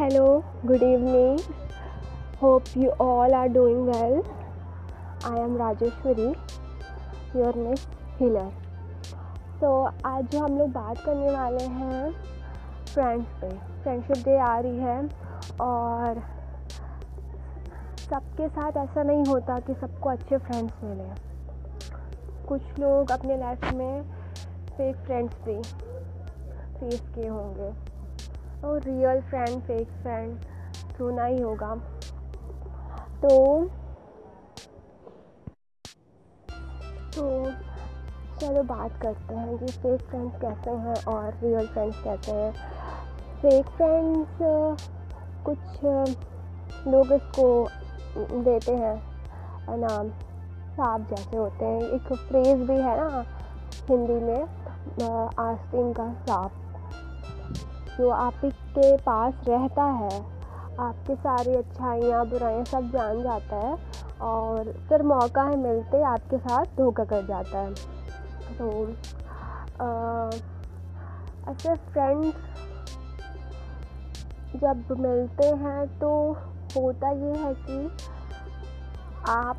Hello, good evening. Hope you all are doing well. I am Rajeshwari, your next healer. तो आज जो हम लोग बात करने वाले हैं फ्रेंड्स पे फ्रेंडशिप डे आ रही है और सबके साथ ऐसा नहीं होता कि सबको अच्छे फ्रेंड्स मिले कुछ लोग अपने लाइफ में फेक फ्रेंड्स भी फेस किए होंगे और रियल फ्रेंड फेक फ्रेंड सुना ही होगा। तो तो चलो बात करते हैं कि फेक फ्रेंड्स कैसे हैं और रियल फ्रेंड्स कैसे हैं। फेक फ्रेंड्स कुछ लोग इसको देते हैं नाम सांप जैसे होते हैं। एक फ्रेज़ भी है ना, हिंदी में आस्तीन का सांप जो आपके पास रहता है, आपकी सारी अच्छाइयाँ, बुराइयाँ सब जान जाता है और फिर मौका है मिलते आपके साथ धोखा कर जाता है। तो ऐसे फ्रेंड्स जब मिलते हैं तो होता ये है कि आप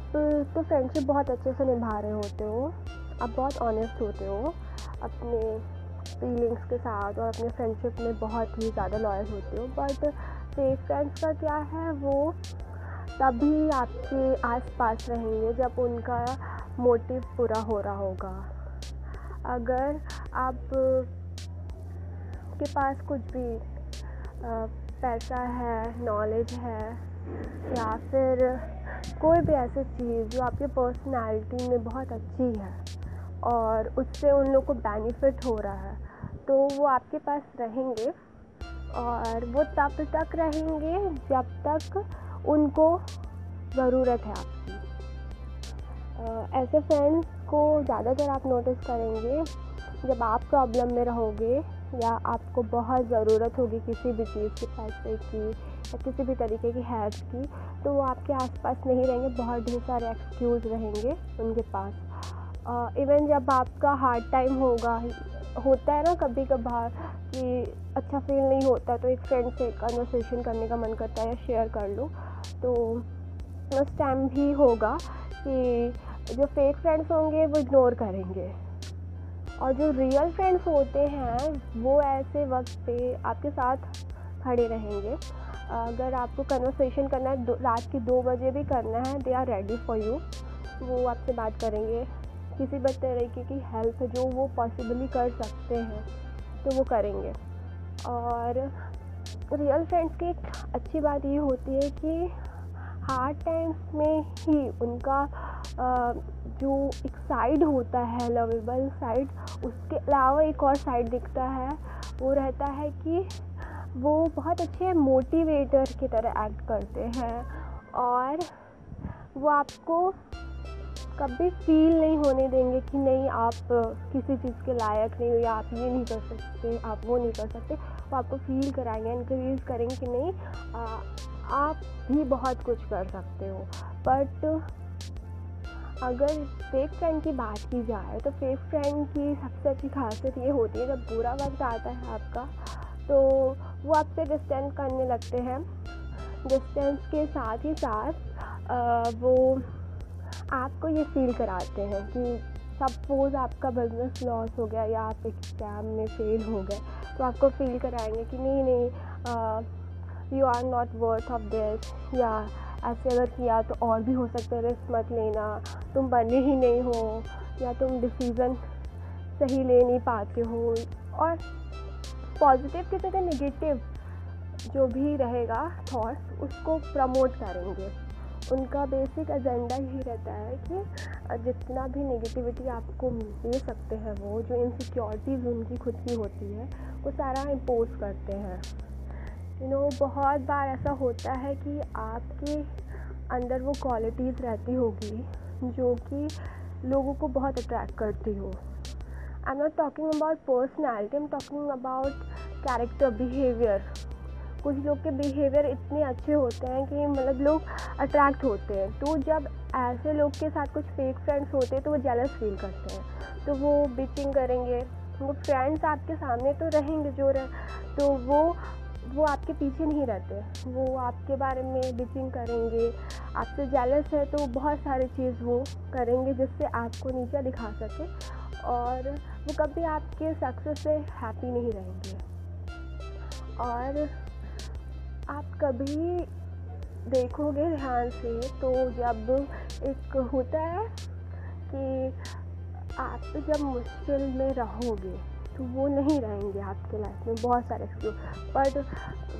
तो फ्रेंडशिप बहुत अच्छे से निभा रहे होते हो, आप बहुत ऑनेस्ट होते हो, अपने फीलिंग्स के साथ और अपने फ्रेंडशिप में बहुत ही ज़्यादा लॉयल होते हो। बट फेक फ्रेंड्स का क्या है, वो तभी आपके आस पास रहेंगे जब उनका मोटिव पूरा हो रहा होगा। अगर आप के पास कुछ भी पैसा है नॉलेज है, या फिर कोई भी ऐसी चीज़ जो आपके पर्सनालिटी में बहुत अच्छी है और उससे उन लोग को बेनिफिट हो रहा है तो वो आपके पास रहेंगे और वो तब तक रहेंगे जब तक उनको ज़रूरत है आपकी। ऐसे फ्रेंड्स को ज़्यादातर आप नोटिस करेंगे जब आप प्रॉब्लम में रहोगे या आपको बहुत ज़रूरत होगी किसी भी चीज़ के पैसे की या किसी भी तरीके की हेल्प की तो वो आपके आसपास नहीं रहेंगे, बहुत ढेर सारे एक्सक्यूज़ रहेंगे उनके पास। इवन जब आपका हार्ड टाइम होगा होता है ना कभी कभार कि अच्छा फील नहीं होता तो एक फ्रेंड से कन्वर्सेशन करने का मन करता है या शेयर कर लो। तो उस टाइम भी होगा कि जो फेक फ्रेंड्स होंगे वो इग्नोर करेंगे। और जो रियल फ्रेंड्स होते हैं, वो ऐसे वक्त पे आपके साथ खड़े रहेंगे। अगर आपको कन्वर्सेशन करना है रात के दो बजे भी करना है they are ready for you वो आपसे बात करेंगे। किसी भी तरीके की हेल्प जो वो पॉसिबली कर सकते हैं तो वो करेंगे। और रियल फ्रेंड्स की एक अच्छी बात ये होती है कि हार्ड टाइम्स में ही उनका जो एक साइड होता है लवेबल साइड उसके अलावा एक और साइड दिखता है। वो रहता है कि वो बहुत अच्छे मोटिवेटर की तरह एक्ट करते हैं और वो आपको कभी फील नहीं होने देंगे कि नहीं आप किसी चीज़ के लायक नहीं हो या आप ये नहीं कर सकते आप वो नहीं कर सकते। वो आपको फील कराएँगे इनक्रीज करेंगे कि नहीं आ, आप भी बहुत कुछ कर सकते हो। बट अगर फेक फ्रेंड की बात की जाए तो फेक फ्रेंड की सबसे अच्छी खासियत ये होती है जब बुरा वक्त आता है आपका तो वो आपसे डिस्टेंस करने लगते हैं। डिस्टेंस के साथ ही साथ आ, वो आपको ये फील कराते हैं कि सपोज़ आपका बिज़नेस लॉस हो गया या आप स्कैम में फेल हो गए तो आपको फील कराएँगे कि नहीं नहीं you are not worth of this या ऐसे अगर किया तो और भी हो सकता है रिस्क मत लेना, तुम बने ही नहीं हो या तुम डिसीज़न सही ले नहीं पाते हो और पॉजिटिव की जगह नेगेटिव जो भी रहेगा थॉट्स उसको प्रमोट करेंगे। उनका बेसिक एजेंडा यही रहता है कि जितना भी नेगेटिविटी आपको दे सकते हैं वो, जो इनसिक्योरिटीज़ उनकी खुद की होती है, वो सारा इम्पोज करते हैं। यू नो बहुत बार ऐसा होता है कि आपके अंदर वो क्वालिटीज़ रहती होगी, जो कि लोगों को बहुत अट्रैक्ट करती हो। I am not talking about personality am talking about character behaviour कुछ लोग के बिहेवियर इतने अच्छे होते हैं कि मतलब लोग अट्रैक्ट होते हैं। तो जब ऐसे लोग के साथ कुछ फेक फ्रेंड्स होते हैं तो वो जेलस फील करते हैं। तो वो बिचिंग करेंगे। वो फ्रेंड्स आपके सामने तो रहेंगे जो रह तो वो वो आपके पीछे नहीं रहते। वो आपके बारे में बिचिंग करेंगे। आपसे जेलस है तो बहुत सारी चीज़ वो करेंगे जिससे आपको नीचा दिखा सके और वो कभी आपके सक्सेस से हैप्पी नहीं रहेंगे। और आप कभी देखोगे ध्यान से तो जब एक होता है कि आप जब मुश्किल में रहोगे तो वो नहीं रहेंगे आपके लाइफ में बहुत सारे excuse but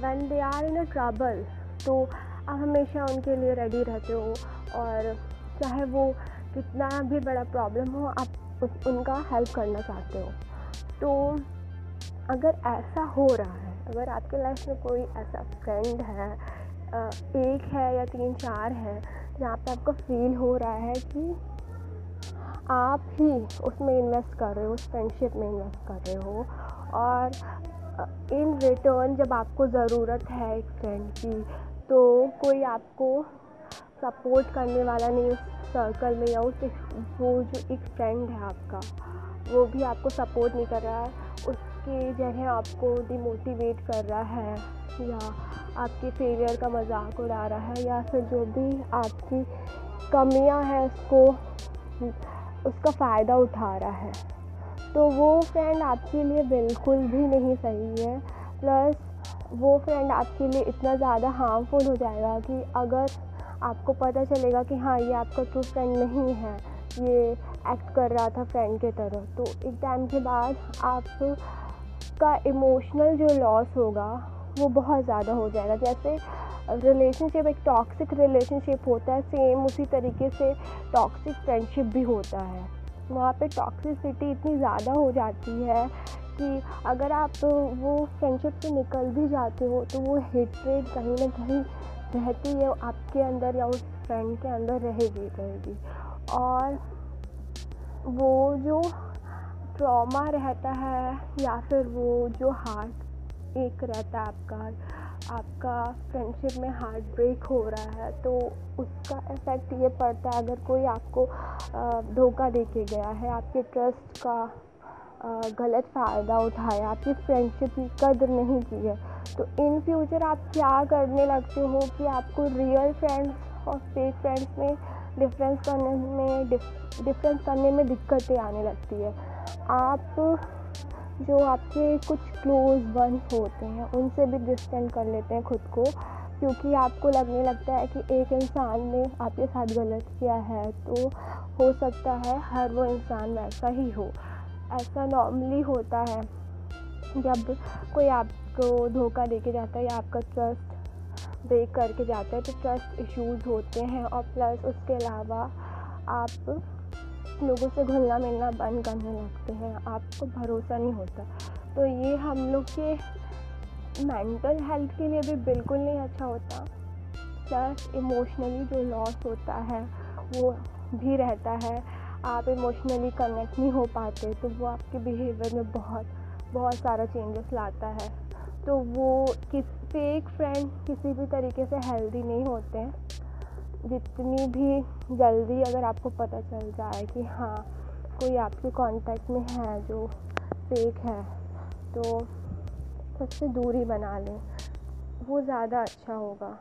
when they are in a trouble तो आप हमेशा उनके लिए रेडी रहते हो और चाहे वो कितना भी बड़ा प्रॉब्लम हो, आप उस, उनका हेल्प करना चाहते हो। तो अगर ऐसा हो रहा है अगर आपके लाइफ में कोई ऐसा फ्रेंड है एक है या तीन चार है, जहाँ पे आपको फील हो रहा है कि आप ही उसमें इन्वेस्ट कर रहे हो, उस फ्रेंडशिप में इन्वेस्ट कर रहे हो और इन रिटर्न जब आपको ज़रूरत है एक फ्रेंड की तो कोई आपको सपोर्ट करने वाला नहीं उस सर्कल में या उस वो जो एक फ्रेंड है आपका, वो भी आपको सपोर्ट नहीं कर रहा है। उसकी जगह आपको डिमोटिवेट कर रहा है या आपके फेलियर का मज़ाक उड़ा रहा है या फिर जो भी आपकी कमियाँ हैं उसको, उसका फ़ायदा उठा रहा है। तो वो फ्रेंड आपके लिए बिल्कुल भी नहीं सही है। प्लस वो फ्रेंड आपके लिए इतना ज़्यादा हार्मफुल हो जाएगा कि अगर आपको पता चलेगा कि हाँ ये आपका ट्रू फ्रेंड नहीं है, ये एक्ट कर रहा था फ्रेंड के तरह तो एक टाइम के बाद आप का इमोशनल जो लॉस होगा, वो बहुत ज़्यादा हो जाएगा। जैसे रिलेशनशिप एक टॉक्सिक रिलेशनशिप होता है सेम उसी तरीके से टॉक्सिक फ्रेंडशिप भी होता है। वहाँ पे टॉक्सिसिटी इतनी ज़्यादा हो जाती है कि अगर आप तो वो फ्रेंडशिप से निकल भी जाते हो तो वो हेट्रेड कहीं ना कहीं रहती है, आपके अंदर या उस फ्रेंड के अंदर रहेगी रहेगी। और वो जो ट्रॉमा रहता है या फिर वो जो हार्ट एक रहता है आपका आपका फ्रेंडशिप में हार्ट ब्रेक हो रहा है तो उसका इफ़ेक्ट ये पड़ता है अगर कोई आपको धोखा दे के गया है, आपके ट्रस्ट का गलत फ़ायदा उठाया, आपकी फ्रेंडशिप की कदर नहीं की है तो इन फ्यूचर आप क्या करने लगते हो कि आपको रियल फ्रेंड्स और फेक फ्रेंड्स में डिफरेंस करने में डिफरेंस करने में दिक्कतें आने लगती है? आप जो आपके कुछ क्लोज वंस होते हैं, उनसे भी डिस्टेंट कर लेते हैं खुद को, क्योंकि आपको लगने लगता है कि एक इंसान ने आपके साथ गलत किया है तो हो सकता है हर वो इंसान वैसा ही हो। ऐसा नॉर्मली होता है, जब कोई आपको धोखा दे के जाता है या आपका ट्रस्ट ब्रेक करके जाता है तो ट्रस्ट इश्यूज़ होते हैं, और प्लस उसके अलावा आप लोगों से घुलना मिलना बंद करने लगते हैं, आपको भरोसा नहीं होता। तो ये हम लोग के मेंटल हेल्थ के लिए भी बिल्कुल नहीं अच्छा होता। प्लस इमोशनली जो लॉस होता है, वो भी रहता है। आप इमोशनली कनेक्ट नहीं हो पाते तो वो आपके बिहेवियर में बहुत बहुत सारा चेंजेस लाता है। तो वो किस फेक फ्रेंड किसी भी तरीके से हेल्दी नहीं होते। हैं जितनी भी जल्दी अगर आपको पता चल जाए कि हाँ कोई आपके कांटेक्ट में है जो फेक है तो उससे दूरी बना लें। वो ज़्यादा अच्छा होगा।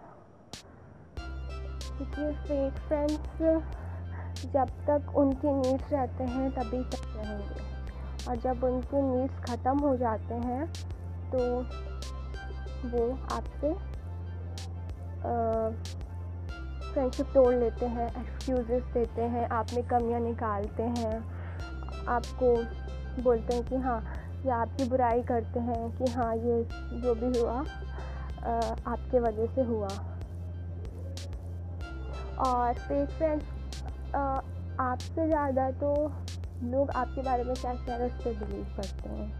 क्योंकि फेक फ्रेंड्स जब तक उनके नीड्स रहते हैं, तभी तक रहेंगे। और जब उनके नीड्स ख़त्म हो जाते हैं तो वो आपसे फ्रेंडशिप तोड़ लेते हैं एक्सक्यूज़ेस देते हैं आप में कमियाँ निकालते हैं। आपको बोलते हैं कि हाँ या आपकी बुराई करते हैं कि हाँ ये जो भी हुआ आपके वजह से हुआ। और फेक फ्रेंड्स आपसे ज़्यादा तो लोग आपके बारे में क्या कह रहे उस पर बिलीव करते हैं।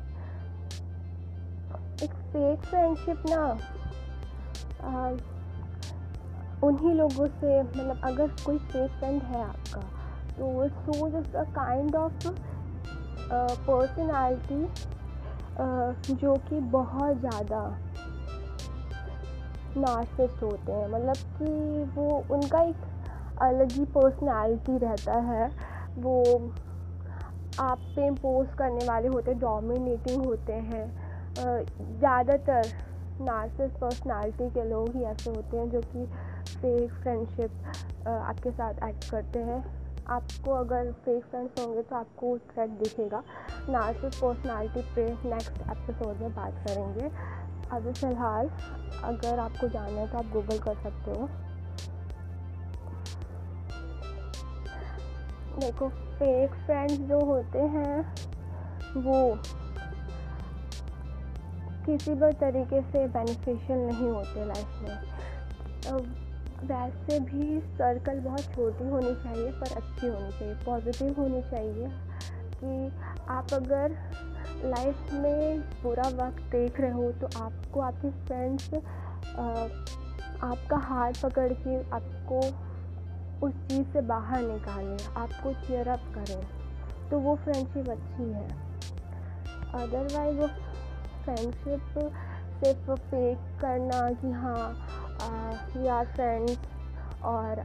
एक फेक फ्रेंडशिप ना उन्हीं लोगों से मतलब अगर कोई फेक फ्रेंड है आपका तो वो shows a kind of personality जो कि बहुत ज़्यादा नार्सिस्ट होते हैं। मतलब कि वो, उनका एक अलग ही पर्सनालिटी रहता है। वो आप पे इम्पोज करने वाले होते हैं डोमिनेटिंग होते हैं। ज़्यादातर नार्सिस पर्सनालिटी के लोग ही ऐसे होते हैं, जो कि फेक फ्रेंडशिप आपके साथ एक्ट करते हैं। आपको अगर फेक फ्रेंड्स होंगे तो आपको थ्रेड दिखेगा। नार्सिस पर्सनालिटी पे नेक्स्ट एपिसोड में बात करेंगे। अभी फ़िलहाल, अगर आपको जानना है तो आप गूगल कर सकते हो। देखो फेक फ्रेंड्स जो होते हैं, वो किसी भी तरीके से बेनिफिशियल नहीं होते लाइफ में। वैसे भी सर्कल बहुत छोटी होनी चाहिए, पर अच्छी होनी चाहिए पॉजिटिव होनी चाहिए कि आप अगर लाइफ में बुरा वक्त देख रहे हो तो आपको आपके फ्रेंड्स आपका हाथ पकड़ के आपको उस चीज़ से बाहर निकालें, आपको चेयर अप करें तो वो फ्रेंडशिप अच्छी है। अदरवाइज़ वो फ्रेंडशिप सिर्फ़ फेक करना कि हाँ वी आर फ्रेंड्स और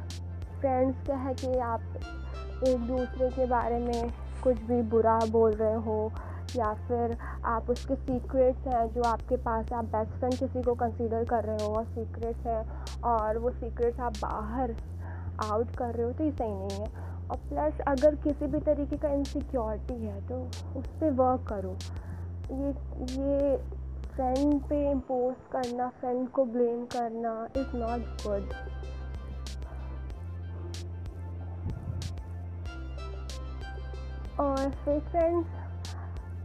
फ्रेंड्स क्या है कि आप एक दूसरे के बारे में कुछ भी बुरा बोल रहे हो या फिर आप उसके सीक्रेट्स हैं जो आपके पास आप बेस्ट फ्रेंड किसी को कंसीडर कर रहे हो और सीक्रेट्स हैं और वो सीक्रेट्स आप बाहर आउट कर रहे हो तो ये सही नहीं है। और प्लस अगर किसी भी तरीके का इनसिक्योरिटी है तो उस पर वर्क करो। ये ये फ्रेंड पे इम्पोज करना फ्रेंड को ब्लेम करना इज़ नॉट गुड और फिर फ्रेंड्स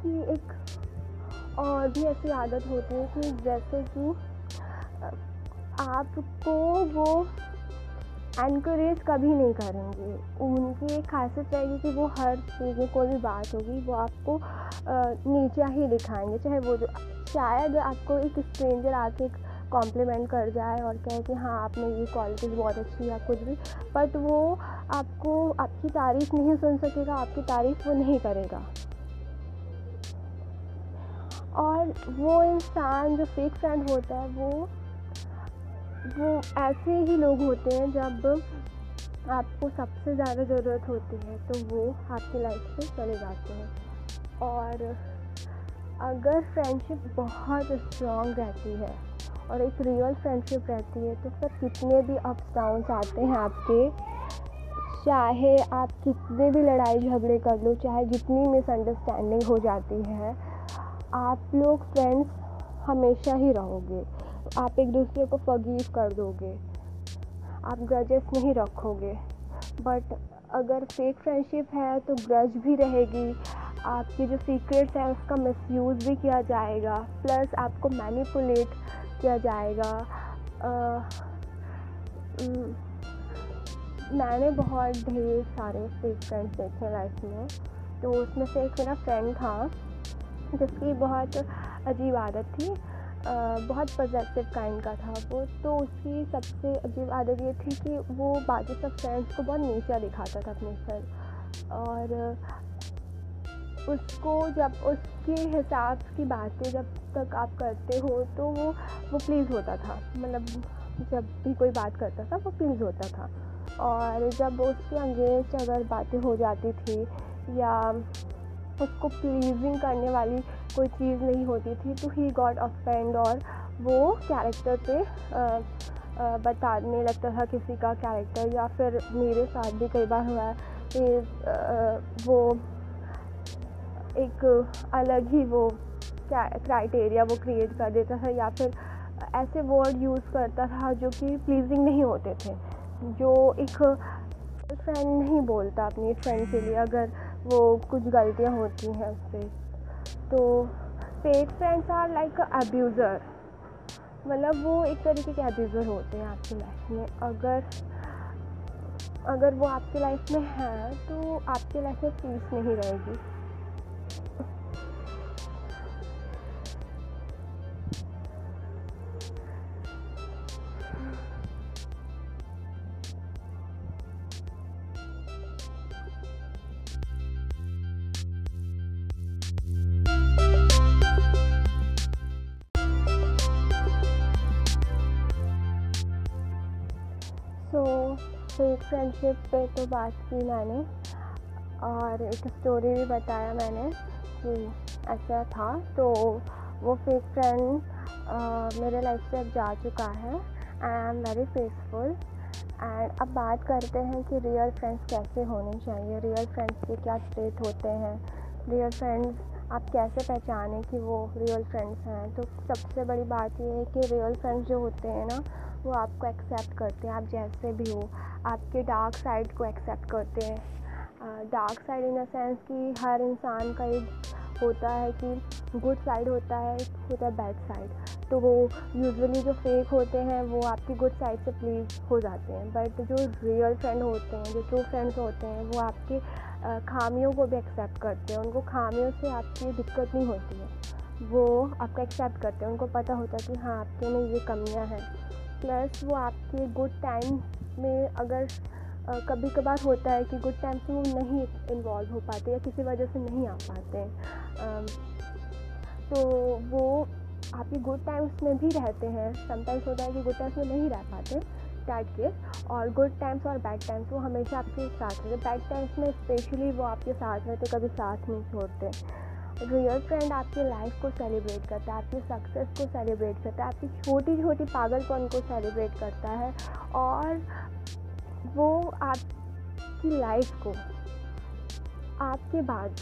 की एक और भी ऐसी आदत होती है कि जैसे कि आपको वो एनकरेज कभी नहीं करेंगे। उनकी एक खासियत रहेगी कि वो हर चीज़ में कोई भी बात होगी, वो आपको नीचा ही दिखाएँगे, चाहे वो जो शायद आपको एक स्ट्रेंजर आके कॉम्प्लीमेंट कर जाए और कहे कि हाँ आपने ये क्वालिटीज़ बहुत अच्छी है, कुछ भी। बट वो आपको, आपकी तारीफ़ नहीं सुन सकेगा, आपकी तारीफ़ वो नहीं करेगा। और वो इंसान जो फेक फ्रेंड होता है, वो वो ऐसे ही लोग होते हैं जब आपको सबसे ज़्यादा ज़रूरत होती है तो वो आपकी लाइफ से चले जाते हैं। और अगर फ्रेंडशिप बहुत स्ट्रॉन्ग रहती है और एक रियल फ्रेंडशिप रहती है तो फिर कितने भी अप्स डाउन्स आते हैं आपके, चाहे आप कितने भी लड़ाई झगड़े कर लो, चाहे जितनी मिसअंडरस्टैंडिंग हो जाती है, आप लोग फ्रेंड्स हमेशा ही रहोगे। आप एक दूसरे को फगीव कर दोगे। आप ग्रजेस नहीं रखोगे। बट अगर फेक फ्रेंडशिप है तो ग्रज भी रहेगी। आपकी जो सीक्रेट्स हैं उसका मिसयूज़ भी किया जाएगा प्लस आपको मैनिपुलेट किया जाएगा। आ, मैंने बहुत ढेर सारे फेक फ्रेंड्स देखे लाइफ में। तो उसमें से एक मेरा फ्रेंड था जिसकी बहुत अजीब आदत थी। आ, बहुत पॉजिटिव काइंड का था वो। तो उसकी सबसे अजीब आदत ये थी कि वो बाकी सब फ्रेंड्स को बहुत नीचा दिखाता था अपने सर और उसको जब उसके हिसाब की बातें जब तक आप करते हो तो वो वो प्लीज़ होता था। मतलब जब भी कोई बात करता था, वो प्लीज़ होता था। और जब उसके अंगेंस्ट अगर बातें हो जाती थी, या उसको प्लीजिंग करने वाली कोई चीज़ नहीं होती थी तो ही गॉड ऑफेंड और वो कैरेक्टर पे बताने लगता था किसी का कैरेक्टर या फिर मेरे साथ भी कई बार हुआ है कि वो एक अलग ही वो क्राइटेरिया वो क्रिएट कर देता था या फिर ऐसे वर्ड यूज़ करता था जो कि प्लीजिंग नहीं होते थे, जो एक फ्रेंड नहीं बोलता अपनी फ्रेंड के लिए अगर वो कुछ गलतियाँ होती हैं उससे तो fake friends are like abuser मतलब वो एक तरीके के अब्यूज़र होते हैं आपकी लाइफ में। अगर अगर वो आपकी लाइफ में है तो आपकी लाइफ में पीस नहीं रहेगी। फ्रेंडशिप पे तो बात की मैंने और एक स्टोरी भी बताया मैंने। कि ऐसा था। तो वो फेक फ्रेंड मेरे लाइफ से अब जा चुका है। I am very faithful and अब बात करते हैं कि रियल फ्रेंड्स कैसे होने चाहिए। रियल फ्रेंड्स के क्या ट्रेट होते हैं? रियल फ्रेंड्स आप कैसे पहचानें कि वो रियल फ्रेंड्स हैं? तो सबसे बड़ी बात ये है कि रियल फ्रेंड्स जो होते हैं ना, वो आपको एक्सेप्ट करते हैं। आप जैसे भी हो, आपके डार्क साइड को एक्सेप्ट करते हैं। Dark side in the sense कि हर इंसान का एक होता है कि गुड साइड होता है होता है बैड साइड। तो वो यूजुअली जो फेक होते हैं, वो आपकी गुड साइड से प्लीज़ हो जाते हैं। बट जो रियल फ्रेंड होते हैं, जो ट्रू फ्रेंड्स होते हैं, वो आपके खामियों को भी एक्सेप्ट करते हैं। उनको खामियों से आपकी दिक्कत नहीं होती है। वो आपका एक्सेप्ट करते हैं। उनको पता होता है कि हाँ आपके में ये कमियाँ हैं। प्लस वो आपके गुड टाइम में अगर कभी कभार होता है कि गुड टाइम्स में वो नहीं इन्वॉल्व हो पाते या किसी वजह से नहीं आ पाते हैं। तो वो आपके गुड टाइम्स में भी रहते हैं। समटाइम्स होता है कि गुड टाइम्स में नहीं रह पाते डैट केस और गुड टाइम्स और बैड टाइम्स वो हमेशा आपके साथ रहते बैड टाइम्स में स्पेशली वो आपके साथ रहते कभी साथ नहीं छोड़ते। रियल फ्रेंड आपकी लाइफ को सेलिब्रेट करता है, आपकी सक्सेस को सेलिब्रेट करता है, आपकी छोटी छोटी पागलपन को सेलिब्रेट करता है, और वो आपकी लाइफ को, आपके बाद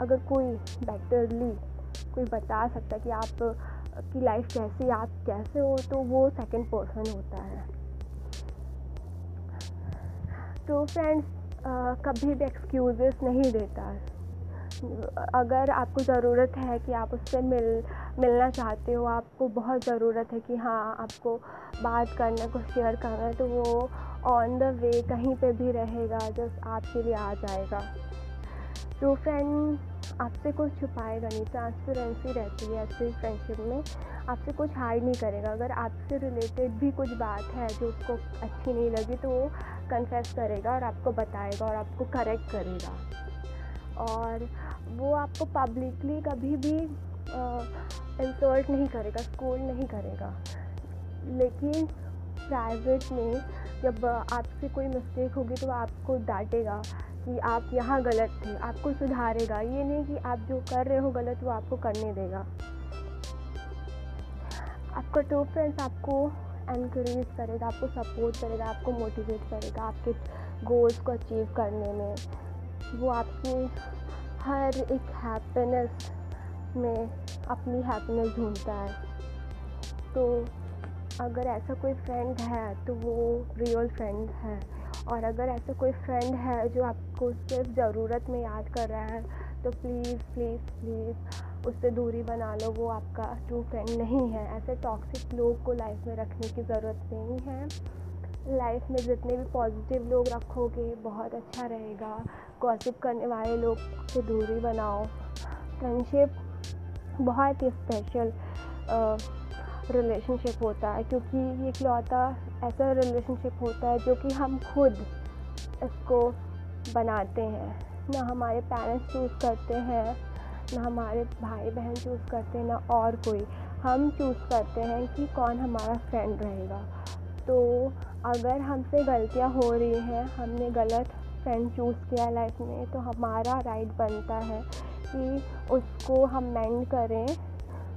अगर कोई बेटरली कोई बता सकता है कि आप की लाइफ कैसी, आप कैसे हो तो वो सेकंड पर्सन होता है। तो फ्रेंड्स कभी भी एक्सक्यूज़ेस नहीं देता। अगर आपको ज़रूरत है कि आप उससे मिल, मिलना चाहते हो, आपको बहुत ज़रूरत है कि हाँ आपको बात करना, कुछ शेयर करना है तो वो ऑन द वे कहीं पे भी रहेगा जस्ट आपके लिए आ जाएगा। तो फ्रेंड आपसे कुछ छुपाएगा नहीं ट्रांसपेरेंसी रहती है ऐसे फ्रेंडशिप में। आपसे कुछ हाइड नहीं करेगा। अगर आपसे रिलेटेड भी कुछ बात है जो उसको अच्छी नहीं लगी तो वो कन्फेस करेगा और आपको बताएगा और आपको करेक्ट करेगा। और वो आपको पब्लिकली कभी भी इंसल्ट नहीं करेगा स्कूल नहीं करेगा। लेकिन प्राइवेट में जब आपसे कोई मिस्टेक होगी तो आपको डांटेगा कि आप यहाँ गलत थे, आपको सुधारेगा। ये नहीं कि आप जो कर रहे हो गलत, वो आपको करने देगा। आपका टू फ्रेंड्स आपको एनकरेज करेगा, आपको सपोर्ट करेगा, आपको मोटिवेट करेगा आपके गोल्स को अचीव करने में। वो आपकी हर एक हैप्पीनेस में अपनी हैप्पीनेस ढूंढता है। तो अगर ऐसा कोई फ्रेंड है तो वो रियल फ्रेंड है। और अगर ऐसा कोई फ्रेंड है जो आपको सिर्फ़ ज़रूरत में याद कर रहा है तो प्लीज़ प्लीज़ प्लीज़ उससे दूरी बना लो। वो आपका ट्रू फ्रेंड नहीं है। ऐसे टॉक्सिक लोग को लाइफ में रखने की ज़रूरत नहीं है। लाइफ में जितने भी पॉजिटिव लोग रखोगे, बहुत अच्छा रहेगा। गॉसिप करने वाले लोग से दूरी बनाओ। फ्रेंडशिप बहुत ही स्पेशल रिलेशनशिप होता है, क्योंकि ये इकलौता ऐसा रिलेशनशिप होता है जो कि हम खुद इसको बनाते हैं। ना हमारे पेरेंट्स चूज़ करते हैं, ना हमारे भाई बहन चूज़ करते हैं, ना और कोई। हम चूज़ करते हैं कि कौन हमारा फ्रेंड रहेगा। तो अगर हमसे गलतियाँ हो रही हैं, हमने गलत फ्रेंड चूज़ किया लाइफ में तो हमारा राइट बनता है कि उसको हम मेंड करें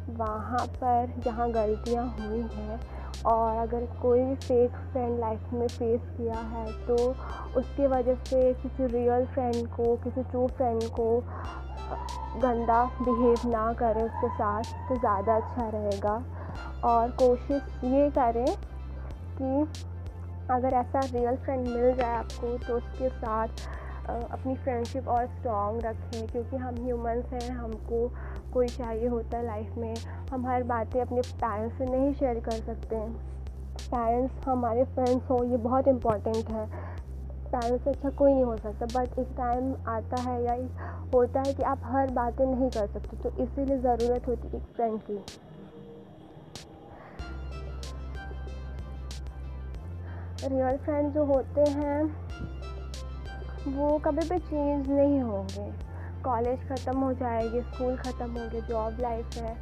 वहाँ पर जहाँ गलतियाँ हुई हैं और अगर कोई फेक फ्रेंड लाइफ में फेस किया है तो उसकी वजह से किसी रियल फ्रेंड को, किसी ट्रू फ्रेंड को गंदा बिहेव ना करें उसके साथ तो ज़्यादा अच्छा रहेगा। और कोशिश ये करें कि अगर ऐसा रियल फ्रेंड मिल जाए आपको तो उसके साथ अपनी फ्रेंडशिप और स्ट्रॉन्ग रखें, क्योंकि हम ह्यूमंस हैं, हमको कोई चाहिए होता है लाइफ में, हम हर बातें अपने पेरेंट्स से नहीं शेयर कर सकते। हैं पेरेंट्स हमारे फ्रेंड्स हो, ये बहुत इंपॉर्टेंट है। पेरेंट्स से अच्छा कोई नहीं हो सकता बट एक टाइम आता है या होता है कि आप हर बातें नहीं कर सकते तो इसीलिए ज़रूरत होती है एक फ्रेंड की। रियल फ्रेंड जो होते हैं वो कभी भी चेंज नहीं होंगे। कॉलेज ख़त्म हो जाएगी स्कूल ख़त्म हो गया जॉब लाइफ है,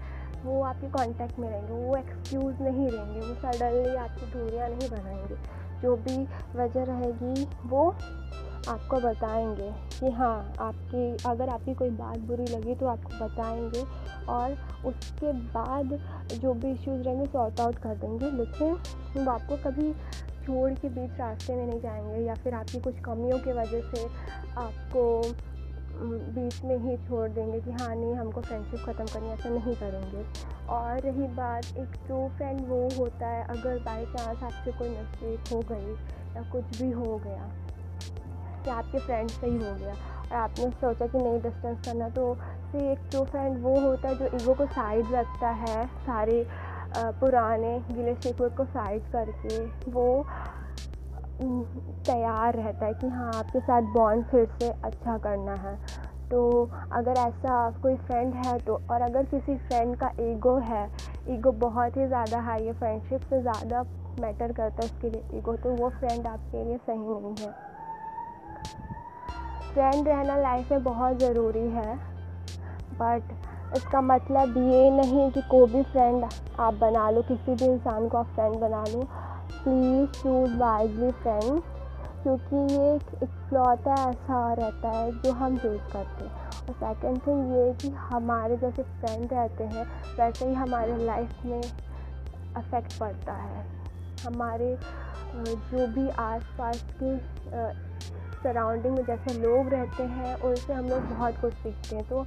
वो आपके कांटेक्ट में रहेंगे, वो एक्सक्यूज़ नहीं रहेंगे वो सडनली आपकी दूरियाँ नहीं बनाएँगे। जो भी वजह रहेगी, वो आपको बताएँगे कि हाँ आपकी, अगर आपकी कोई बात बुरी लगी तो आपको बताएँगे और उसके बाद जो भी इश्यूज़ रहेंगे सॉर्ट आउट कर देंगे। लेकिन वो आपको कभी छोड़ के बीच रास्ते में नहीं जाएँगे या फिर आपकी कुछ कमियों के वजह से आपको बीच में ही छोड़ देंगे कि हाँ नहीं, हमको फ्रेंडशिप ख़त्म करनी ऐसा नहीं करेंगे। और रही बात, एक ट्रू फ्रेंड वो होता है अगर बाई चांस आपसे कोई मिस्टेक हो गई या कुछ भी हो गया या आपके फ्रेंड से ही हो गया और आपने सोचा कि नहीं डिस्टेंस करना तो फिर एक ट्रू फ्रेंड वो होता है जो ईगो को साइड रखता है सारे पुराने गिले शिकवे को साइड करके वो तैयार रहता है कि हाँ आपके साथ बॉन्ड फिर से अच्छा करना है। तो अगर ऐसा कोई फ्रेंड है तो और अगर किसी फ्रेंड का ईगो है ईगो बहुत ही ज़्यादा हाई है फ्रेंडशिप से ज़्यादा मैटर करता है उसके लिए ईगो तो वो फ्रेंड आपके लिए सही नहीं है। फ्रेंड रहना लाइफ में बहुत ज़रूरी है बट इसका मतलब ये नहीं कि कोई भी फ्रेंड आप बना लो, किसी भी इंसान को आप फ्रेंड बना लो। प्लीज़ चूज़ वाइजली फ्रेंड क्योंकि ये एक इकलौता ऐसा रहता है जो हम चूज़ करते हैं। और सेकेंड थिंग ये कि हमारे जैसे फ्रेंड रहते हैं, वैसे ही हमारे लाइफ में अफेक्ट पड़ता है। हमारे जो भी आसपास के सराउंडिंग में जैसे लोग रहते हैं, उनसे हम लोग बहुत कुछ सीखते हैं। तो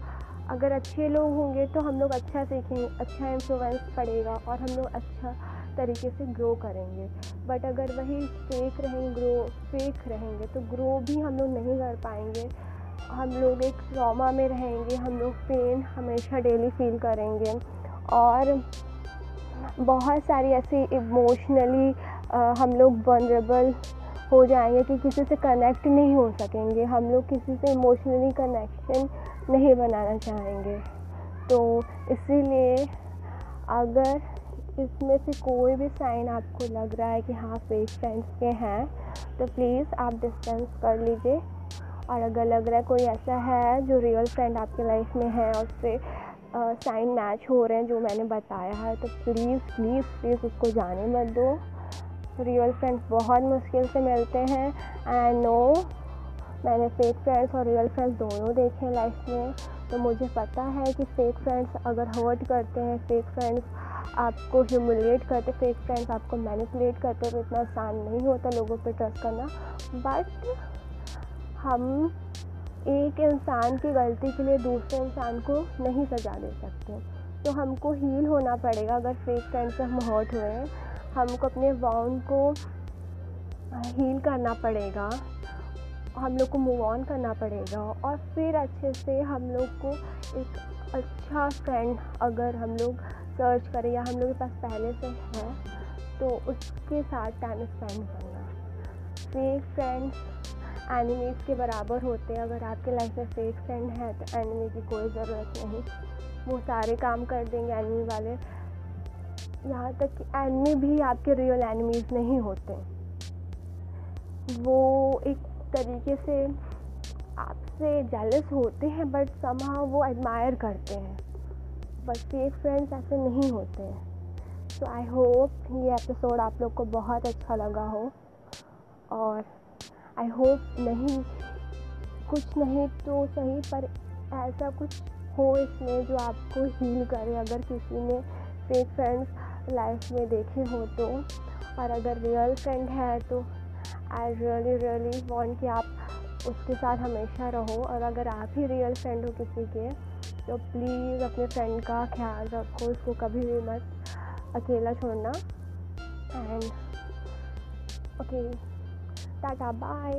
अगर अच्छे लोग होंगे तो हम लोग अच्छा सीखेंगे अच्छा इन्फ्लुएंस पड़ेगा और हम लोग अच्छा तरीके से ग्रो करेंगे। बट अगर वही फेक रहेंगे ग्रो फेक रहेंगे तो ग्रो भी हम लोग नहीं कर पाएँगे। हम लोग एक ट्रॉमा में रहेंगे, हम लोग पेन हमेशा डेली फील करेंगे। और बहुत सारी ऐसी इमोशनली हम लोग वनरेबल हो जाएँगे कि किसी से कनेक्ट नहीं हो सकेंगे। हम लोग किसी से इमोशनली कनेक्शन नहीं बनाना चाहेंगे। तो इसीलिए अगर इसमें से कोई भी साइन आपको लग रहा है कि हाँ फेक फ्रेंड्स के हैं तो प्लीज़ आप डिस्टेंस कर लीजिए। और अगर लग रहा है कोई ऐसा है जो रियल फ्रेंड आपके लाइफ में है और उससे साइन मैच हो रहे हैं जो मैंने बताया है तो प्लीज़ प्लीज़ प्लीज़ उसको जाने मत दो। रियल फ्रेंड्स बहुत मुश्किल से मिलते हैं। एंड नो मैंने फेक फ्रेंड्स और रियल फ्रेंड्स दोनों देखे लाइफ में। तो मुझे पता है कि फेक फ्रेंड्स अगर हर्ट करते हैं फेक फ्रेंड्स आपको ह्यूमिलेट करते फेक फ्रेंड्स आपको मैनिपुलेट करते तो इतना आसान नहीं होता लोगों पे ट्रस्ट करना। बट हम एक इंसान की गलती के लिए दूसरे इंसान को नहीं सजा दे सकते। तो हमको हील होना पड़ेगा अगर फेक फ्रेंड से हम हर्ट हुए हैं। हमको अपने वाउंड को हील करना पड़ेगा। हम लोग को मूव ऑन करना पड़ेगा और फिर अच्छे से हम लोग को एक अच्छा फ्रेंड अगर हम लोग सर्च करें या हम लोग के पास पहले से है तो उसके साथ टाइम स्पेंड करना। फेक फ्रेंड्स एनिमीज़ के बराबर होते हैं। अगर आपके लाइफ में फेक फ्रेंड है तो एनिमी की कोई ज़रूरत नहीं। वो सारे काम कर देंगे एनिमी वाले। यहाँ तक कि एनिमी भी आपके रियल एनिमीज़ नहीं होते। वो एक तरीके से आपसे जेलस होते हैं बट समा वो एडमायर करते हैं। बट फेक फ्रेंड्स ऐसे नहीं होते हैं। तो आई होप ये एपिसोड आप लोग को बहुत अच्छा लगा हो। और आई होप नहीं, कुछ नहीं तो सही, पर ऐसा कुछ हो इसमें जो आपको हील करे। अगर किसी ने फेक फ्रेंड्स लाइफ में देखे हो तो। और अगर रियल फ्रेंड है तो आई रियली रियली वॉन्ट कि आप उसके साथ हमेशा रहो और अगर आप ही रियल फ्रेंड हो किसी के तो प्लीज़ अपने फ्रेंड का ख्याल रखो, उसको कभी भी मत अकेला छोड़ना। And okay tata bye